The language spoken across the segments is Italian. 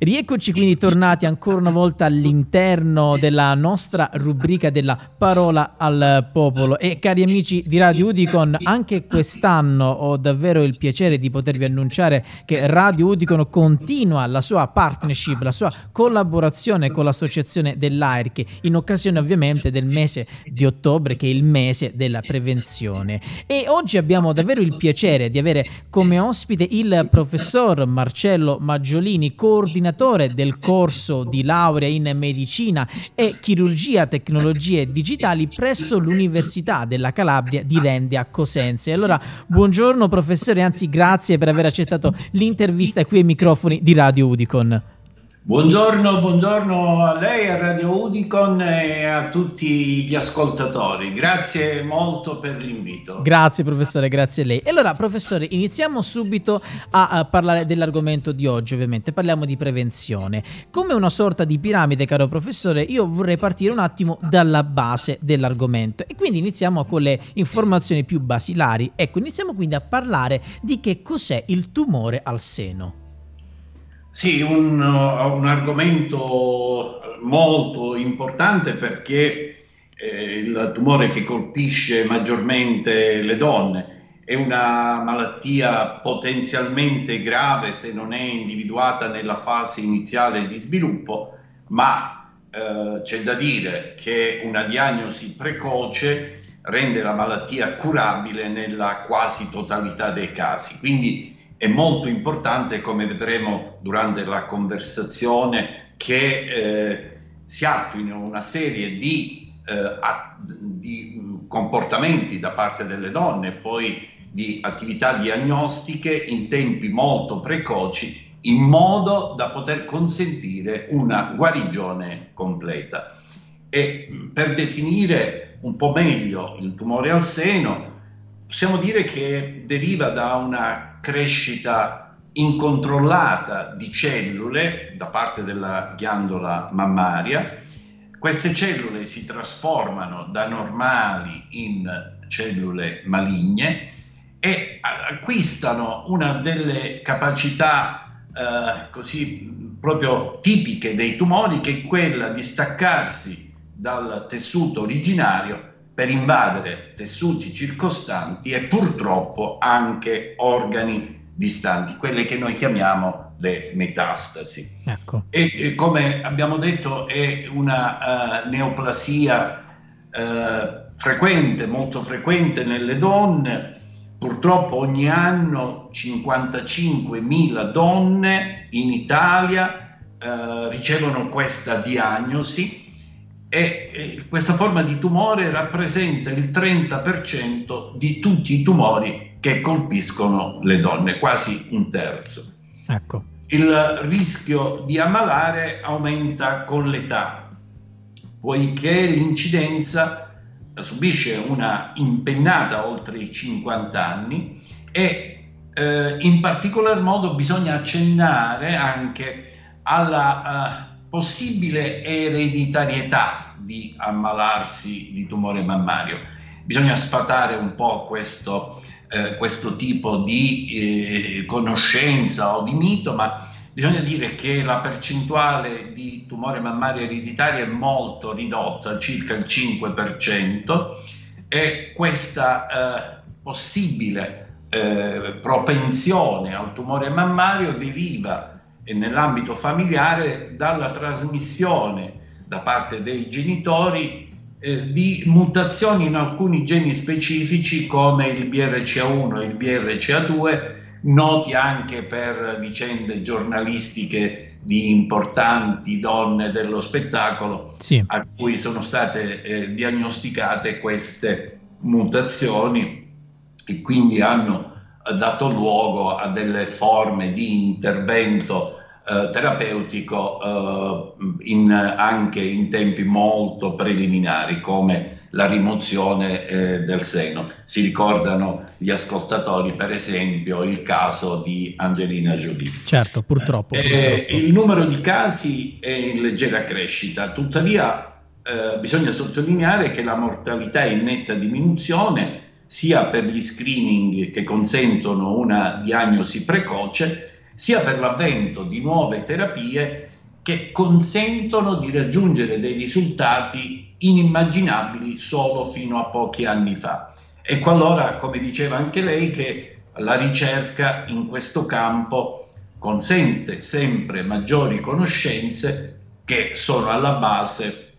Rieccoci quindi tornati ancora una volta all'interno della nostra rubrica della parola al popolo. E cari amici di Radio Udicon, anche quest'anno ho davvero il piacere di potervi annunciare che Radio Udicon continua la sua partnership, la sua collaborazione con l'associazione dell'AIRC in occasione ovviamente del mese di ottobre che è il mese della prevenzione. E oggi abbiamo davvero il piacere di avere come ospite il professor Marcello Maggiolini, coordinatore coordinatore del corso di laurea in medicina e chirurgia tecnologie digitali presso l'Università della Calabria di Rende a Cosenza. E allora, buongiorno professore, anzi grazie per aver accettato l'intervista qui ai microfoni di Radio Udicon. Buongiorno, buongiorno a lei, a Radio Udicon e a tutti gli ascoltatori. Grazie molto per l'invito. Grazie professore, grazie a lei. E allora professore, iniziamo subito a, a, parlare dell'argomento di oggi, ovviamente. Parliamo di prevenzione. Come una sorta di piramide, caro professore, io vorrei partire un attimo dalla base dell'argomento e quindi iniziamo con le informazioni più basilari. Ecco, iniziamo quindi a parlare di che cos'è il tumore al seno. Sì, un, un argomento molto importante perché eh, il tumore che colpisce maggiormente le donne è una malattia potenzialmente grave se non è individuata nella fase iniziale di sviluppo, ma eh, c'è da dire che una diagnosi precoce rende la malattia curabile nella quasi totalità dei casi. Quindi è molto importante, come vedremo durante la conversazione, che eh, si attuino una serie di, eh, di, comportamenti da parte delle donne, poi di attività diagnostiche in tempi molto precoci, in modo da poter consentire una guarigione completa. E per definire un po' meglio il tumore al seno, possiamo dire che deriva da una crescita incontrollata di cellule da parte della ghiandola mammaria. Queste cellule si trasformano da normali in cellule maligne e acquistano una delle capacità eh, così proprio tipiche dei tumori che è quella di staccarsi dal tessuto originario per invadere tessuti circostanti e purtroppo anche organi distanti, quelle che noi chiamiamo le metastasi. Ecco. E, e, come abbiamo detto è una uh, neoplasia uh, frequente, molto frequente nelle donne. Purtroppo ogni anno 55.000 donne in Italia uh, ricevono questa diagnosi e, e questa forma di tumore rappresenta il 30% di tutti i tumori che colpiscono le donne, quasi un terzo. Ecco. Il rischio di ammalare aumenta con l'età, poiché l'incidenza subisce una impennata oltre i 50 anni e eh, in particolar modo bisogna accennare anche alla uh, possibile ereditarietà di ammalarsi di tumore mammario. Bisogna sfatare un po' questo, eh, questo tipo di eh, conoscenza o di mito, ma bisogna dire che la percentuale di tumore mammario ereditario è molto ridotta, circa il 5%, e questa eh, possibile eh, propensione al tumore mammario deriva e nell'ambito familiare dalla trasmissione da parte dei genitori eh, di mutazioni in alcuni geni specifici come il BRCA1 e il BRCA2, noti anche per vicende giornalistiche di importanti donne dello spettacolo sì. a cui sono state eh, diagnosticate queste mutazioni e quindi hanno dato luogo a delle forme di intervento eh, terapeutico eh, in, anche in tempi molto preliminari come la rimozione eh, del seno. Si ricordano gli ascoltatori, per esempio, il caso di Angelina Jolie. Certo, purtroppo. Eh, purtroppo. Il numero di casi è in leggera crescita, tuttavia eh, bisogna sottolineare che la mortalità è in netta diminuzione sia per gli screening che consentono una diagnosi precoce, sia per l'avvento di nuove terapie che consentono di raggiungere dei risultati inimmaginabili solo fino a pochi anni fa. Ecco allora, come diceva anche lei, che la ricerca in questo campo consente sempre maggiori conoscenze che sono alla base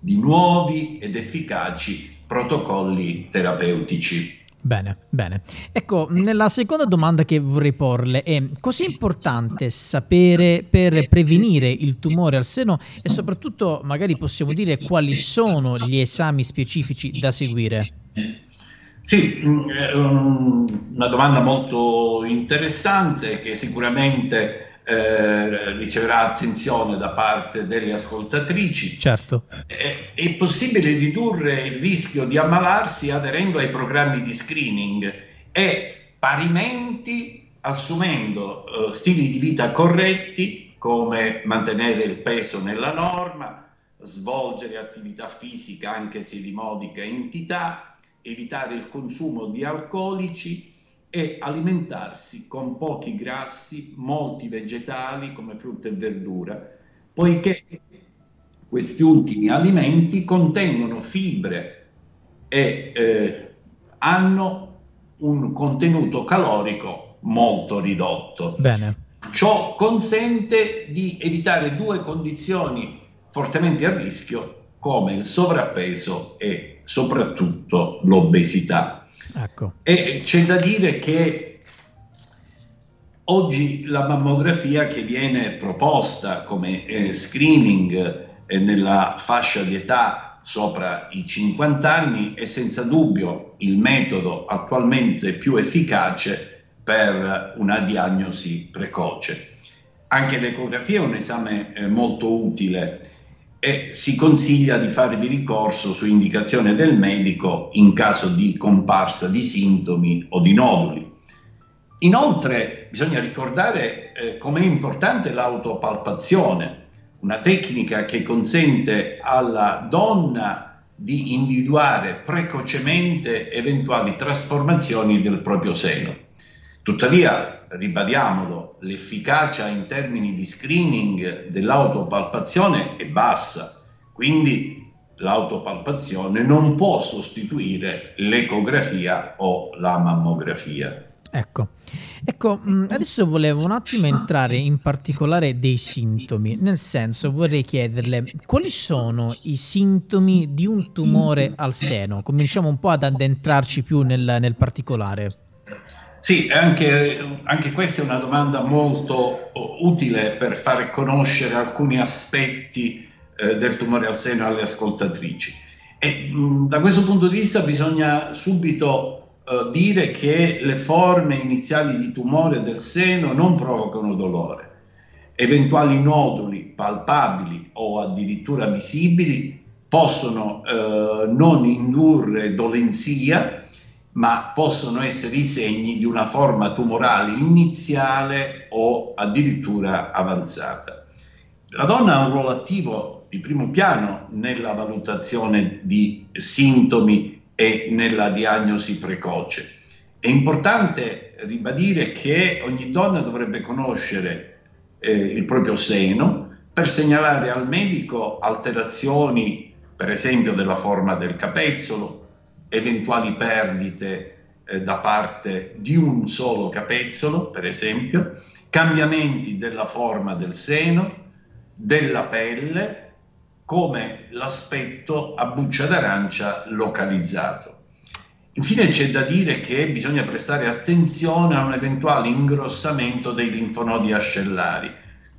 di nuovi ed efficaci protocolli terapeutici. Bene, bene. Ecco, nella seconda domanda che vorrei porle è così importante sapere per prevenire il tumore al seno e soprattutto magari possiamo dire quali sono gli esami specifici da seguire? Sì, mm, è una domanda molto interessante che sicuramente eh, riceverà attenzione da parte delle ascoltatrici. Certo. È, è, possibile ridurre il rischio di ammalarsi aderendo ai programmi di screening e parimenti assumendo uh, stili di vita corretti come mantenere il peso nella norma, svolgere attività fisica anche se di modica entità, evitare il consumo di alcolici e alimentarsi con pochi grassi, molti vegetali come frutta e verdura, poiché questi ultimi alimenti contengono fibre e eh, hanno un contenuto calorico molto ridotto. Bene. Ciò consente di evitare due condizioni fortemente a rischio come il sovrappeso e soprattutto l'obesità. Ecco. E c'è da dire che oggi la mammografia che viene proposta come eh, screening eh, nella fascia di età sopra i 50 anni è senza dubbio il metodo attualmente più efficace per una diagnosi precoce. Anche l'ecografia è un esame eh, molto utile e si consiglia di farvi ricorso su indicazione del medico in caso di comparsa di sintomi o di noduli. Inoltre bisogna ricordare eh, com'è importante l'autopalpazione, una tecnica che consente alla donna di individuare precocemente eventuali trasformazioni del proprio seno. Tuttavia, ribadiamolo, l'efficacia in termini di screening dell'autopalpazione è bassa, quindi l'autopalpazione non può sostituire l'ecografia o la mammografia. Ecco, ecco, mm, adesso volevo un attimo entrare in particolare dei sintomi, nel senso vorrei chiederle quali sono i sintomi di un tumore al seno, cominciamo un po' ad addentrarci più nel, nel particolare. Sì, anche, anche, questa è una domanda molto utile per fare conoscere alcuni aspetti eh, del tumore al seno alle ascoltatrici. E mh, da questo punto di vista bisogna subito eh, dire che le forme iniziali di tumore del seno non provocano dolore. Eventuali noduli palpabili o addirittura visibili possono eh, non indurre dolenzia ma possono essere i segni di una forma tumorale iniziale o addirittura avanzata. La donna ha un ruolo attivo di primo piano nella valutazione di sintomi e nella diagnosi precoce. È importante ribadire che ogni donna dovrebbe conoscere eh, il proprio seno per segnalare al medico alterazioni, per esempio, della forma del capezzolo, eventuali perdite eh, da parte di un solo capezzolo, per esempio, cambiamenti della forma del seno, della pelle, come l'aspetto a buccia d'arancia localizzato. Infine c'è da dire che bisogna prestare attenzione a un eventuale ingrossamento dei linfonodi ascellari,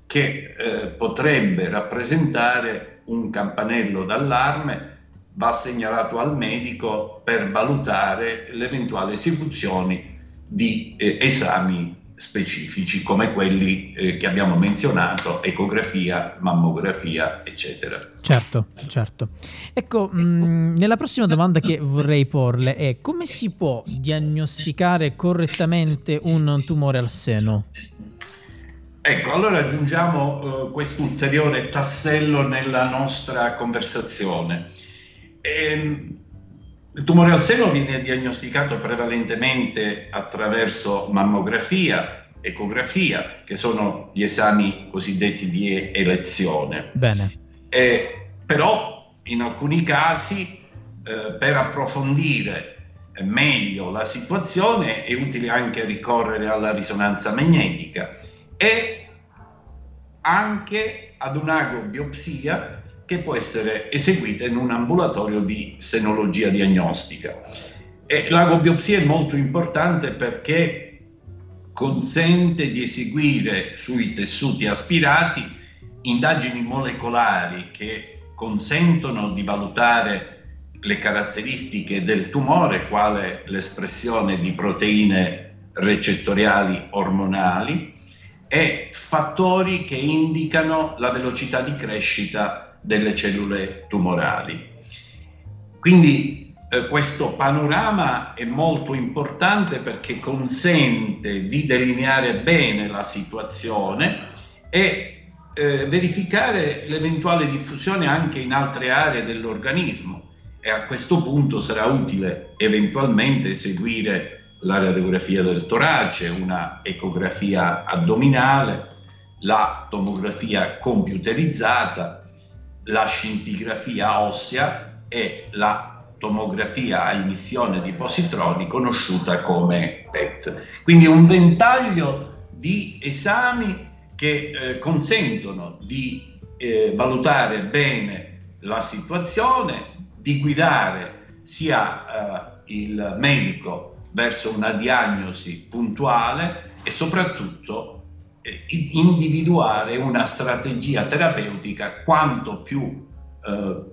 che eh, potrebbe rappresentare un campanello d'allarme va segnalato al medico per valutare l'eventuale esecuzione di eh, esami specifici come quelli eh, che abbiamo menzionato, ecografia, mammografia, eccetera. Certo, certo. Ecco, mh, mm, nella prossima domanda che vorrei porle è come si può diagnosticare correttamente un tumore al seno? Ecco, allora aggiungiamo uh, questo ulteriore tassello nella nostra conversazione. Ehm, il tumore al seno viene diagnosticato prevalentemente attraverso mammografia, ecografia, che sono gli esami cosiddetti di elezione. Bene. Eh, però in alcuni casi eh, per approfondire meglio la situazione è utile anche ricorrere alla risonanza magnetica e anche ad un'agobiopsia che può essere eseguita in un ambulatorio di senologia diagnostica. E l'agobiopsia è molto importante perché consente di eseguire sui tessuti aspirati indagini molecolari che consentono di valutare le caratteristiche del tumore, quale l'espressione di proteine recettoriali ormonali e fattori che indicano la velocità di crescita delle cellule tumorali. Quindi eh, questo panorama è molto importante perché consente di delineare bene la situazione e eh, verificare l'eventuale diffusione anche in altre aree dell'organismo e a questo punto sarà utile eventualmente eseguire la radiografia del torace, una ecografia addominale, la tomografia computerizzata, la scintigrafia ossea e la tomografia a emissione di positroni conosciuta come PET. Quindi un ventaglio di esami che eh, consentono di eh, valutare bene la situazione, di guidare sia eh, il medico verso una diagnosi puntuale e soprattutto individuare una strategia terapeutica quanto più eh,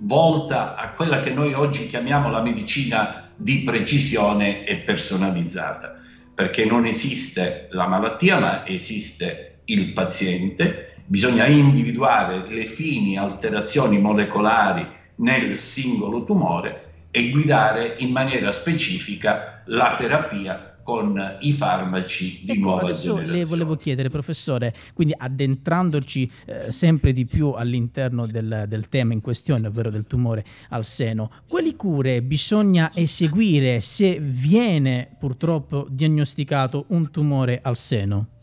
volta a quella che noi oggi chiamiamo la medicina di precisione e personalizzata, perché non esiste la malattia ma esiste il paziente, bisogna individuare le fini alterazioni molecolari nel singolo tumore e guidare in maniera specifica la terapia con i farmaci di ecco, nuova adesso generazione. Le volevo chiedere, professore, quindi addentrandoci eh, sempre di più all'interno del, del, tema in questione, ovvero del tumore al seno, quali cure bisogna eseguire se viene purtroppo diagnosticato un tumore al seno?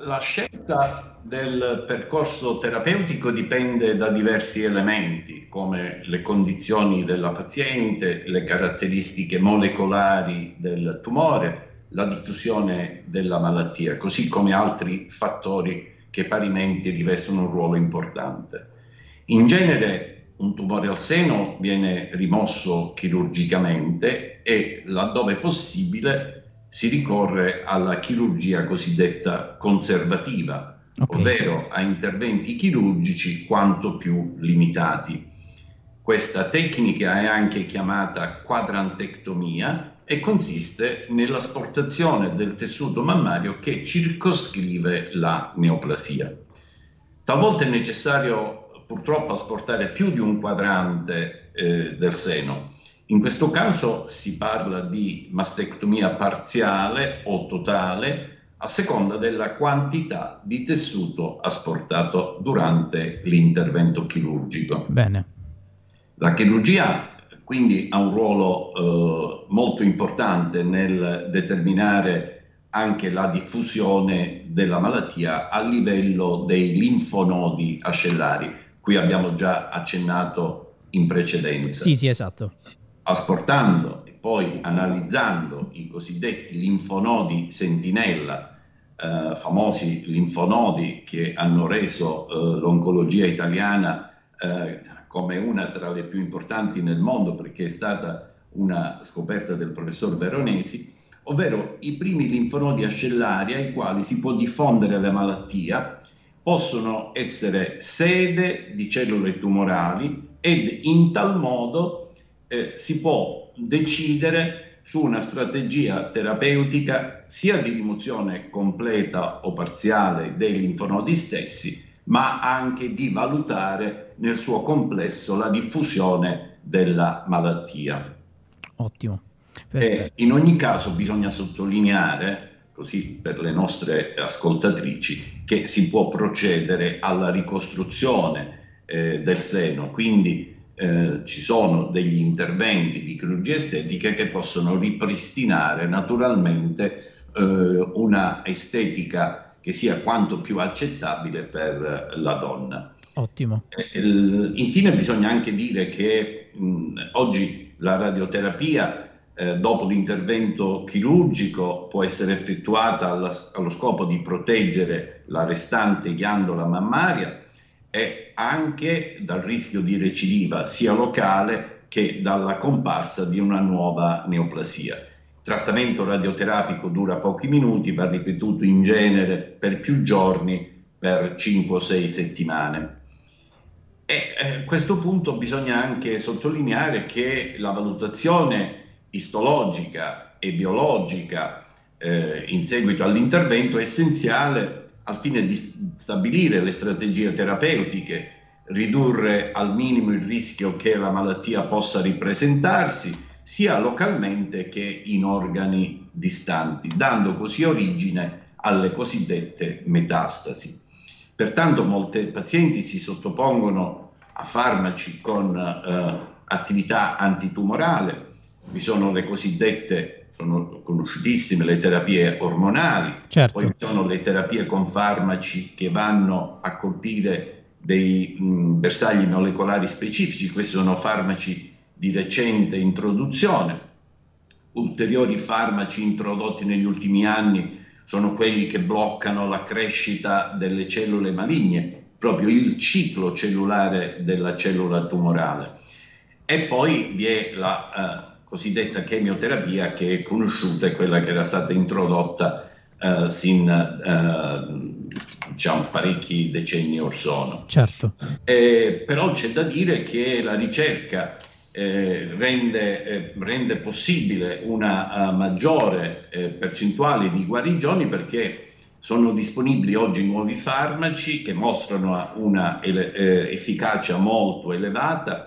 La scelta del percorso terapeutico dipende da diversi elementi, come le condizioni della paziente, le caratteristiche molecolari del tumore, la diffusione della malattia, così come altri fattori che parimenti rivestono un ruolo importante. In genere un tumore al seno viene rimosso chirurgicamente e laddove possibile si ricorre alla chirurgia cosiddetta conservativa, okay. ovvero a interventi chirurgici quanto più limitati. Questa tecnica è anche chiamata quadrantectomia e consiste nell'asportazione del tessuto mammario che circoscrive la neoplasia. Talvolta è necessario purtroppo asportare più di un quadrante eh, del seno in questo caso si parla di mastectomia parziale o totale a seconda della quantità di tessuto asportato durante l'intervento chirurgico. Bene. La chirurgia quindi ha un ruolo eh, molto importante nel determinare anche la diffusione della malattia a livello dei linfonodi ascellari, cui abbiamo già accennato in precedenza. Sì, sì, esatto asportando e poi analizzando i cosiddetti linfonodi sentinella, eh, famosi linfonodi che hanno reso eh, l'oncologia italiana eh, come una tra le più importanti nel mondo perché è stata una scoperta del professor Veronesi, ovvero i primi linfonodi ascellari ai quali si può diffondere la malattia possono essere sede di cellule tumorali ed in tal modo eh, si può decidere su una strategia terapeutica sia di rimozione completa o parziale dei linfonodi stessi, ma anche di valutare nel suo complesso la diffusione della malattia. Ottimo. Eh, in ogni caso bisogna sottolineare, così per le nostre ascoltatrici, che si può procedere alla ricostruzione eh, del seno, quindi eh, ci sono degli interventi di chirurgia estetica che possono ripristinare naturalmente eh, una estetica che sia quanto più accettabile per la donna. Ottimo. Eh, infine bisogna anche dire che mh, oggi la radioterapia eh, dopo l'intervento chirurgico può essere effettuata alla, allo scopo di proteggere la restante ghiandola mammaria e anche dal rischio di recidiva sia locale che dalla comparsa di una nuova neoplasia. Il trattamento radioterapico dura pochi minuti, va ripetuto in genere per più giorni, per 5-6 settimane. E a eh, questo punto bisogna anche sottolineare che la valutazione istologica e biologica eh, in seguito all'intervento è essenziale al fine di stabilire le strategie terapeutiche, ridurre al minimo il rischio che la malattia possa ripresentarsi sia localmente che in organi distanti, dando così origine alle cosiddette metastasi. Pertanto molte pazienti si sottopongono a farmaci con eh, attività antitumorale, vi sono le cosiddette, sono conosciutissime, le terapie ormonali, certo. poi sono le terapie con farmaci che vanno a colpire dei mh, bersagli molecolari specifici, questi sono farmaci di recente introduzione, ulteriori farmaci introdotti negli ultimi anni sono quelli che bloccano la crescita delle cellule maligne, proprio il ciclo cellulare della cellula tumorale. E poi vi è la eh, cosiddetta chemioterapia che è conosciuta e quella che era stata introdotta uh, sin uh, diciamo, parecchi decenni or sono. Certo. Eh, però c'è da dire che la ricerca eh, rende, eh, rende, possibile una uh, maggiore eh, percentuale di guarigioni perché sono disponibili oggi nuovi farmaci che mostrano una eh, efficacia molto elevata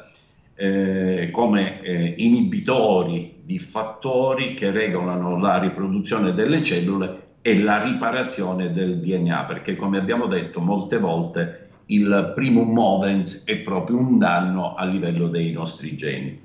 eh, come eh, inibitori di fattori che regolano la riproduzione delle cellule e la riparazione del DNA, perché come abbiamo detto molte volte il primum movens è proprio un danno a livello dei nostri geni.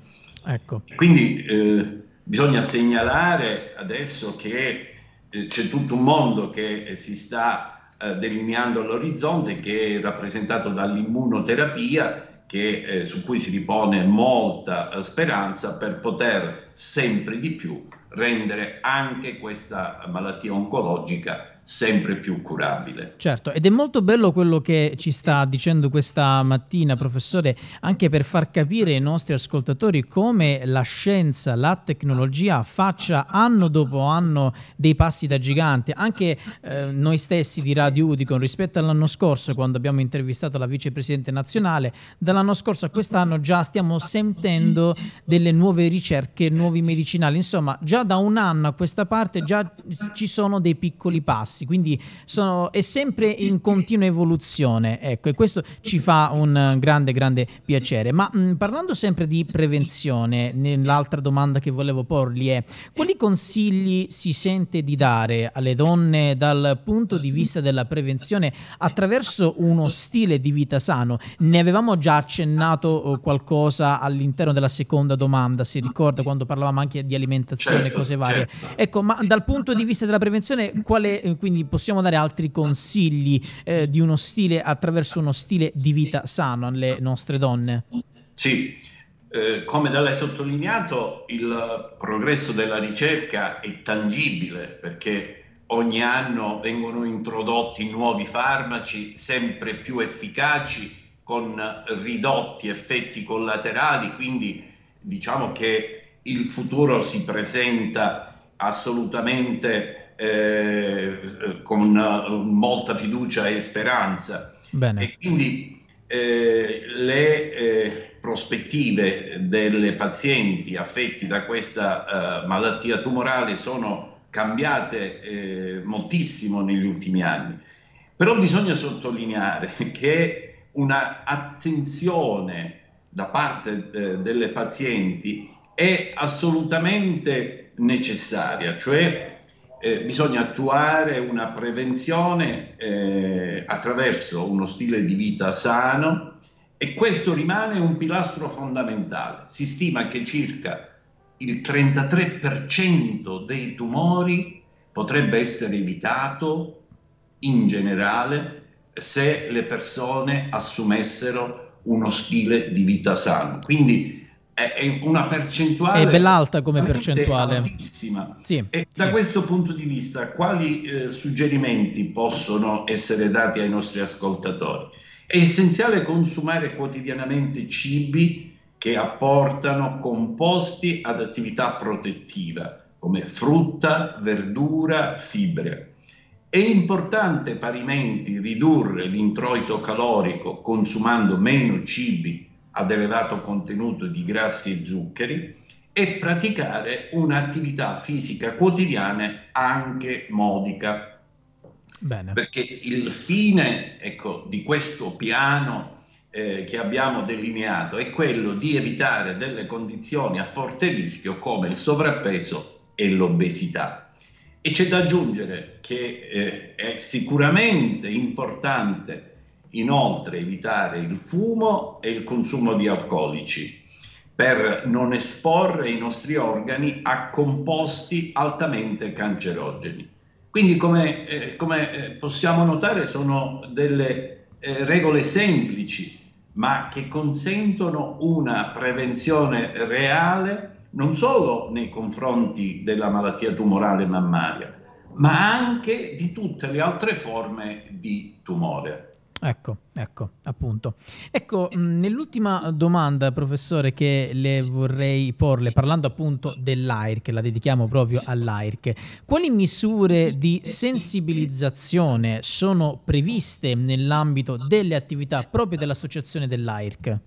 Ecco. Quindi eh, bisogna segnalare adesso che eh, c'è tutto un mondo che si sta eh, delineando all'orizzonte che è rappresentato dall'immunoterapia che, eh, su cui si ripone molta eh, speranza per poter sempre di più rendere anche questa malattia oncologica sempre più curabile. Certo, ed è molto bello quello che ci sta dicendo questa mattina, professore, anche per far capire ai nostri ascoltatori come la scienza, la tecnologia faccia anno dopo anno dei passi da gigante. Anche eh, noi stessi di Radio Udicon rispetto all'anno scorso, quando abbiamo intervistato la vicepresidente nazionale, dall'anno scorso a quest'anno già stiamo sentendo delle nuove ricerche, nuovi medicinali. Insomma, già da un anno a questa parte già ci sono dei piccoli passi passi, quindi sono, è sempre in continua evoluzione, ecco, e questo ci fa un grande, grande piacere. Ma mh, parlando sempre di prevenzione, l'altra domanda che volevo porgli è, quali consigli si sente di dare alle donne dal punto di vista della prevenzione attraverso uno stile di vita sano? Ne avevamo già accennato eh, qualcosa all'interno della seconda domanda, si ricorda quando parlavamo anche di alimentazione e certo, cose varie. Certo. Ecco, ma dal punto di vista della prevenzione, quale eh, quindi possiamo dare altri consigli eh, di uno stile attraverso uno stile di vita sano alle nostre donne? Sì, eh, come da lei sottolineato, il progresso della ricerca è tangibile perché ogni anno vengono introdotti nuovi farmaci sempre più efficaci con ridotti effetti collaterali, quindi diciamo che il futuro si presenta assolutamente eh, con molta fiducia e speranza. Bene. E quindi eh, le eh, prospettive delle pazienti affetti da questa uh, malattia tumorale sono cambiate eh, moltissimo negli ultimi anni. Però bisogna sottolineare che una attenzione da parte eh, delle pazienti è assolutamente necessaria, cioè eh, bisogna attuare una prevenzione eh, attraverso uno stile di vita sano e questo rimane un pilastro fondamentale. Si stima che circa il 33% dei tumori potrebbe essere evitato in generale se le persone assumessero uno stile di vita sano. Quindi è una percentuale è bella alta come percentuale. altissima. Sì, e da questo punto di vista quali eh, suggerimenti possono essere dati ai nostri ascoltatori? È essenziale consumare quotidianamente cibi che apportano composti ad attività protettiva come frutta, verdura, fibre. È importante parimenti ridurre l'introito calorico consumando meno cibi ad elevato contenuto di grassi e zuccheri e praticare un'attività fisica quotidiana anche modica. Bene. Perché il fine ecco, di questo piano eh, che abbiamo delineato è quello di evitare delle condizioni a forte rischio come il sovrappeso e l'obesità. E c'è da aggiungere che eh, è sicuramente importante inoltre evitare il fumo e il consumo di alcolici per non esporre i nostri organi a composti altamente cancerogeni. Quindi come, eh, come eh, possiamo notare sono delle eh, regole semplici ma che consentono una prevenzione reale non solo nei confronti della malattia tumorale mammaria, ma anche di tutte le altre forme di tumore. Ecco, ecco, appunto. Ecco, nell'ultima domanda, professore, che le vorrei porle, parlando appunto dell'AIRC, la dedichiamo proprio all'AIRC, quali misure di sensibilizzazione sono previste nell'ambito delle attività proprio dell'associazione dell'AIRC?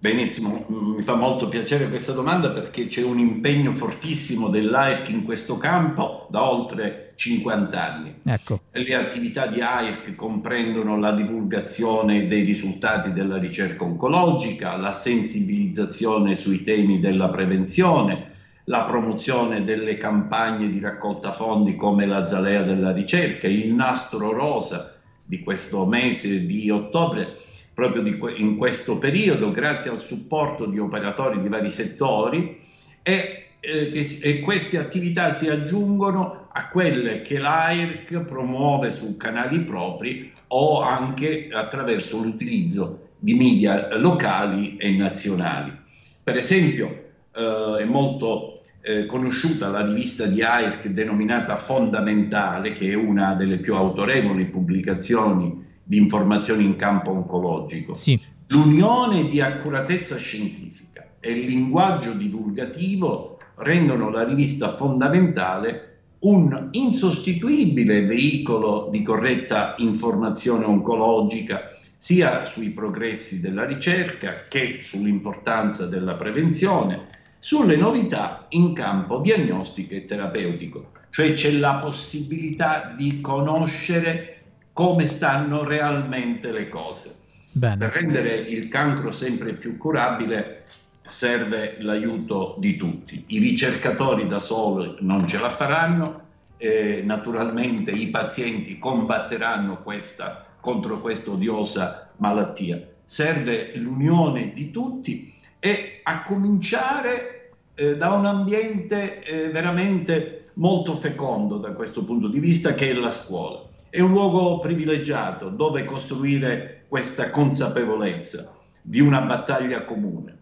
Benissimo, mi fa molto piacere questa domanda perché c'è un impegno fortissimo dell'AIRC in questo campo da oltre 50 anni. Ecco. Le attività di AIRC comprendono la divulgazione dei risultati della ricerca oncologica, la sensibilizzazione sui temi della prevenzione, la promozione delle campagne di raccolta fondi come la Zalea della ricerca, il nastro rosa di questo mese di ottobre proprio que- in questo periodo, grazie al supporto di operatori di vari settori e, eh, che, e queste attività si aggiungono a quelle che l'AIRC promuove su canali propri o anche attraverso l'utilizzo di media locali e nazionali. Per esempio, eh, è molto eh, conosciuta la rivista di AIRC denominata Fondamentale, che è una delle più autorevoli pubblicazioni di informazioni in campo oncologico. Sì. L'unione di accuratezza scientifica e il linguaggio divulgativo rendono la rivista fondamentale un insostituibile veicolo di corretta informazione oncologica sia sui progressi della ricerca che sull'importanza della prevenzione, sulle novità in campo diagnostico e terapeutico, cioè c'è la possibilità di conoscere come stanno realmente le cose. Bene. Per rendere il cancro sempre più curabile serve l'aiuto di tutti. I ricercatori da soli non ce la faranno, eh, naturalmente i pazienti combatteranno questa, contro questa odiosa malattia. Serve l'unione di tutti e a cominciare eh, da un ambiente eh, veramente molto fecondo da questo punto di vista che è la scuola. È un luogo privilegiato dove costruire questa consapevolezza di una battaglia comune.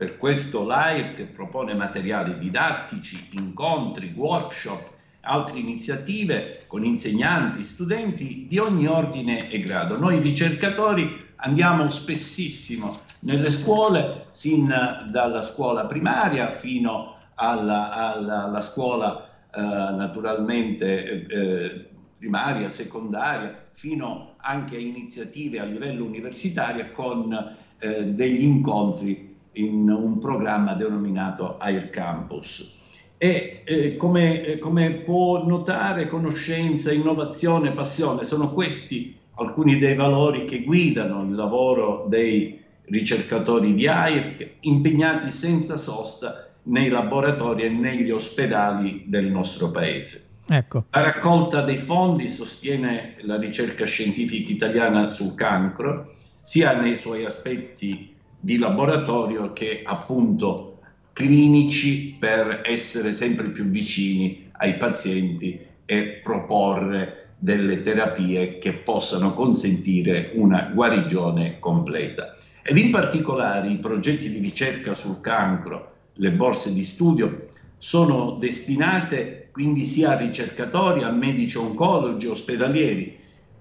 Per questo l'AIRC propone materiali didattici, incontri, workshop, altre iniziative con insegnanti, studenti di ogni ordine e grado. Noi ricercatori andiamo spessissimo nelle scuole, sin dalla scuola primaria fino alla, alla, alla scuola eh, naturalmente eh, primaria, secondaria, fino anche a iniziative a livello universitario con eh, degli incontri in un programma denominato Air Campus. E eh, come, eh, come può notare, conoscenza, innovazione, passione sono questi alcuni dei valori che guidano il lavoro dei ricercatori di AIRC impegnati senza sosta nei laboratori e negli ospedali del nostro paese. Ecco. La raccolta dei fondi sostiene la ricerca scientifica italiana sul cancro, sia nei suoi aspetti di laboratorio che appunto clinici per essere sempre più vicini ai pazienti e proporre delle terapie che possano consentire una guarigione completa. Ed in particolare i progetti di ricerca sul cancro, le borse di studio, sono destinate quindi sia a ricercatori, a medici oncologi, ospedalieri.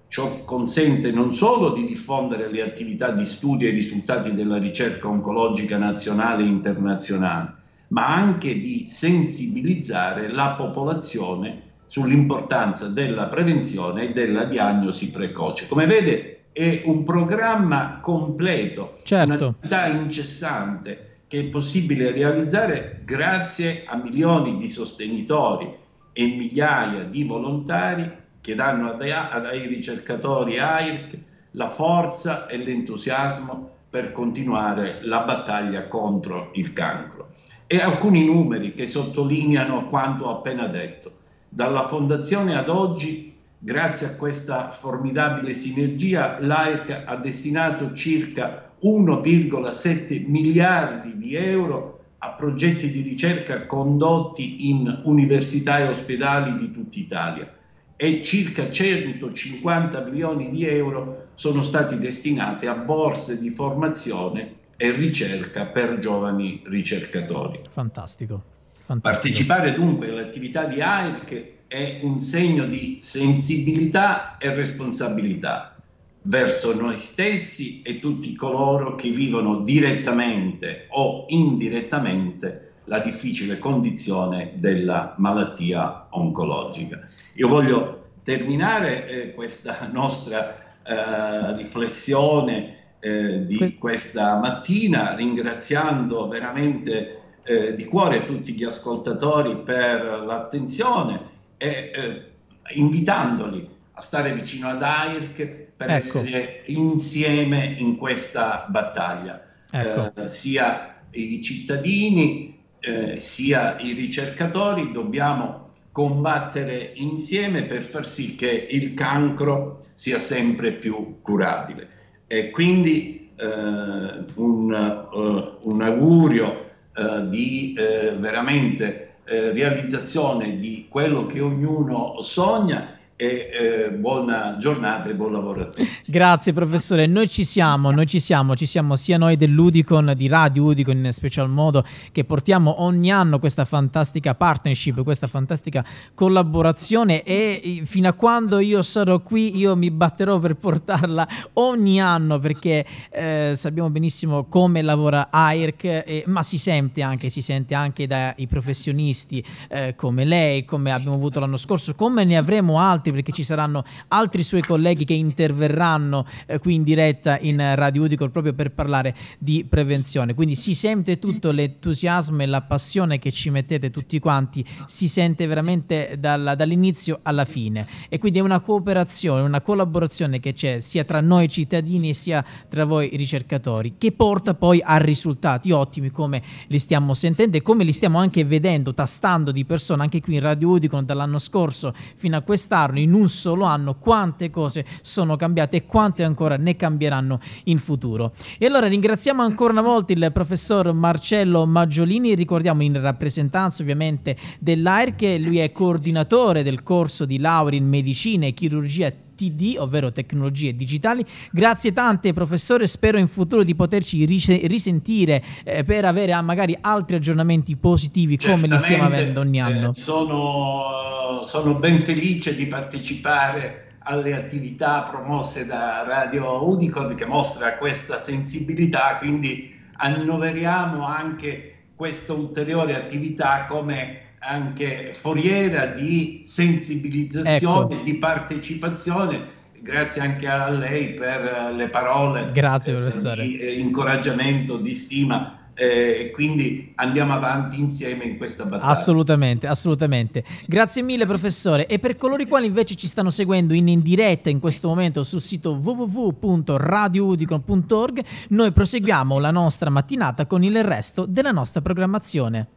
Ciò consente non solo di diffondere le attività di studio e i risultati della ricerca oncologica nazionale e internazionale, ma anche di sensibilizzare la popolazione sull'importanza della prevenzione e della diagnosi precoce. Come vede è un programma completo, certo. un'attività incessante che è possibile realizzare grazie a milioni di sostenitori e migliaia di volontari che danno ai ricercatori AIRC la forza e l'entusiasmo per continuare la battaglia contro il cancro. E alcuni numeri che sottolineano quanto ho appena detto. Dalla fondazione ad oggi, grazie a questa formidabile sinergia, l'AIRC ha destinato circa 1,7 miliardi di euro a progetti di ricerca condotti in università e ospedali di tutta Italia e circa 150 milioni di euro sono stati destinati a borse di formazione e ricerca per giovani ricercatori. Fantastico. Fantastico. Partecipare dunque all'attività di AIRC è un segno di sensibilità e responsabilità verso noi stessi e tutti coloro che vivono direttamente o indirettamente la difficile condizione della malattia oncologica. Io voglio terminare eh, questa nostra eh, riflessione eh, di questa mattina ringraziando veramente eh, di cuore tutti gli ascoltatori per l'attenzione e eh, invitandoli a stare vicino ad AIRC per ecco. essere insieme in questa battaglia, ecco. eh, sia i cittadini eh, sia i ricercatori dobbiamo combattere insieme per far sì che il cancro sia sempre più curabile. E quindi eh, un, uh, un augurio eh, di eh, veramente realizzazione di quello che ognuno sogna e eh, buona giornata e buon lavoro a tutti. Grazie professore, noi ci siamo, noi ci siamo, ci siamo sia noi dell'Udicon, di Radio Udicon in special modo, che portiamo ogni anno questa fantastica partnership, questa fantastica collaborazione e fino a quando io sarò qui io mi batterò per portarla ogni anno perché eh, sappiamo benissimo come lavora AIRC, eh, ma si sente anche, si sente anche dai professionisti eh, come lei, come abbiamo avuto l'anno scorso, come ne avremo altri avanti perché ci saranno altri suoi colleghi che interverranno eh, qui in diretta in Radio Udicol proprio per parlare di prevenzione. Quindi si sente tutto l'entusiasmo e la passione che ci mettete tutti quanti, si sente veramente dalla, dall'inizio alla fine. E quindi è una cooperazione, una collaborazione che c'è sia tra noi cittadini sia tra voi ricercatori, che porta poi a risultati ottimi come li stiamo sentendo e come li stiamo anche vedendo, tastando di persona anche qui in Radio Udicon dall'anno scorso fino a quest'anno in un solo anno quante cose sono cambiate e quante ancora ne cambieranno in futuro. E allora ringraziamo ancora una volta il professor Marcello Maggiolini, ricordiamo in rappresentanza ovviamente dell'AIR che lui è coordinatore del corso di laurea in medicina e chirurgia TD, ovvero tecnologie digitali. Grazie tante professore, spero in futuro di poterci risentire eh, per avere ah, magari altri aggiornamenti positivi come li stiamo avendo ogni anno. Eh, sono, sono ben felice di partecipare alle attività promosse da Radio Udicon che mostra questa sensibilità, quindi annoveriamo anche questa ulteriore attività come anche foriera di sensibilizzazione, ecco. di partecipazione. Grazie anche a lei per le parole Grazie, professore. di eh, incoraggiamento, di stima e quindi andiamo avanti insieme in questa battaglia. Assolutamente, assolutamente. Grazie mille professore. E per coloro i quali invece ci stanno seguendo in, in diretta in questo momento sul sito www.radioudicon.org, noi proseguiamo la nostra mattinata con il resto della nostra programmazione.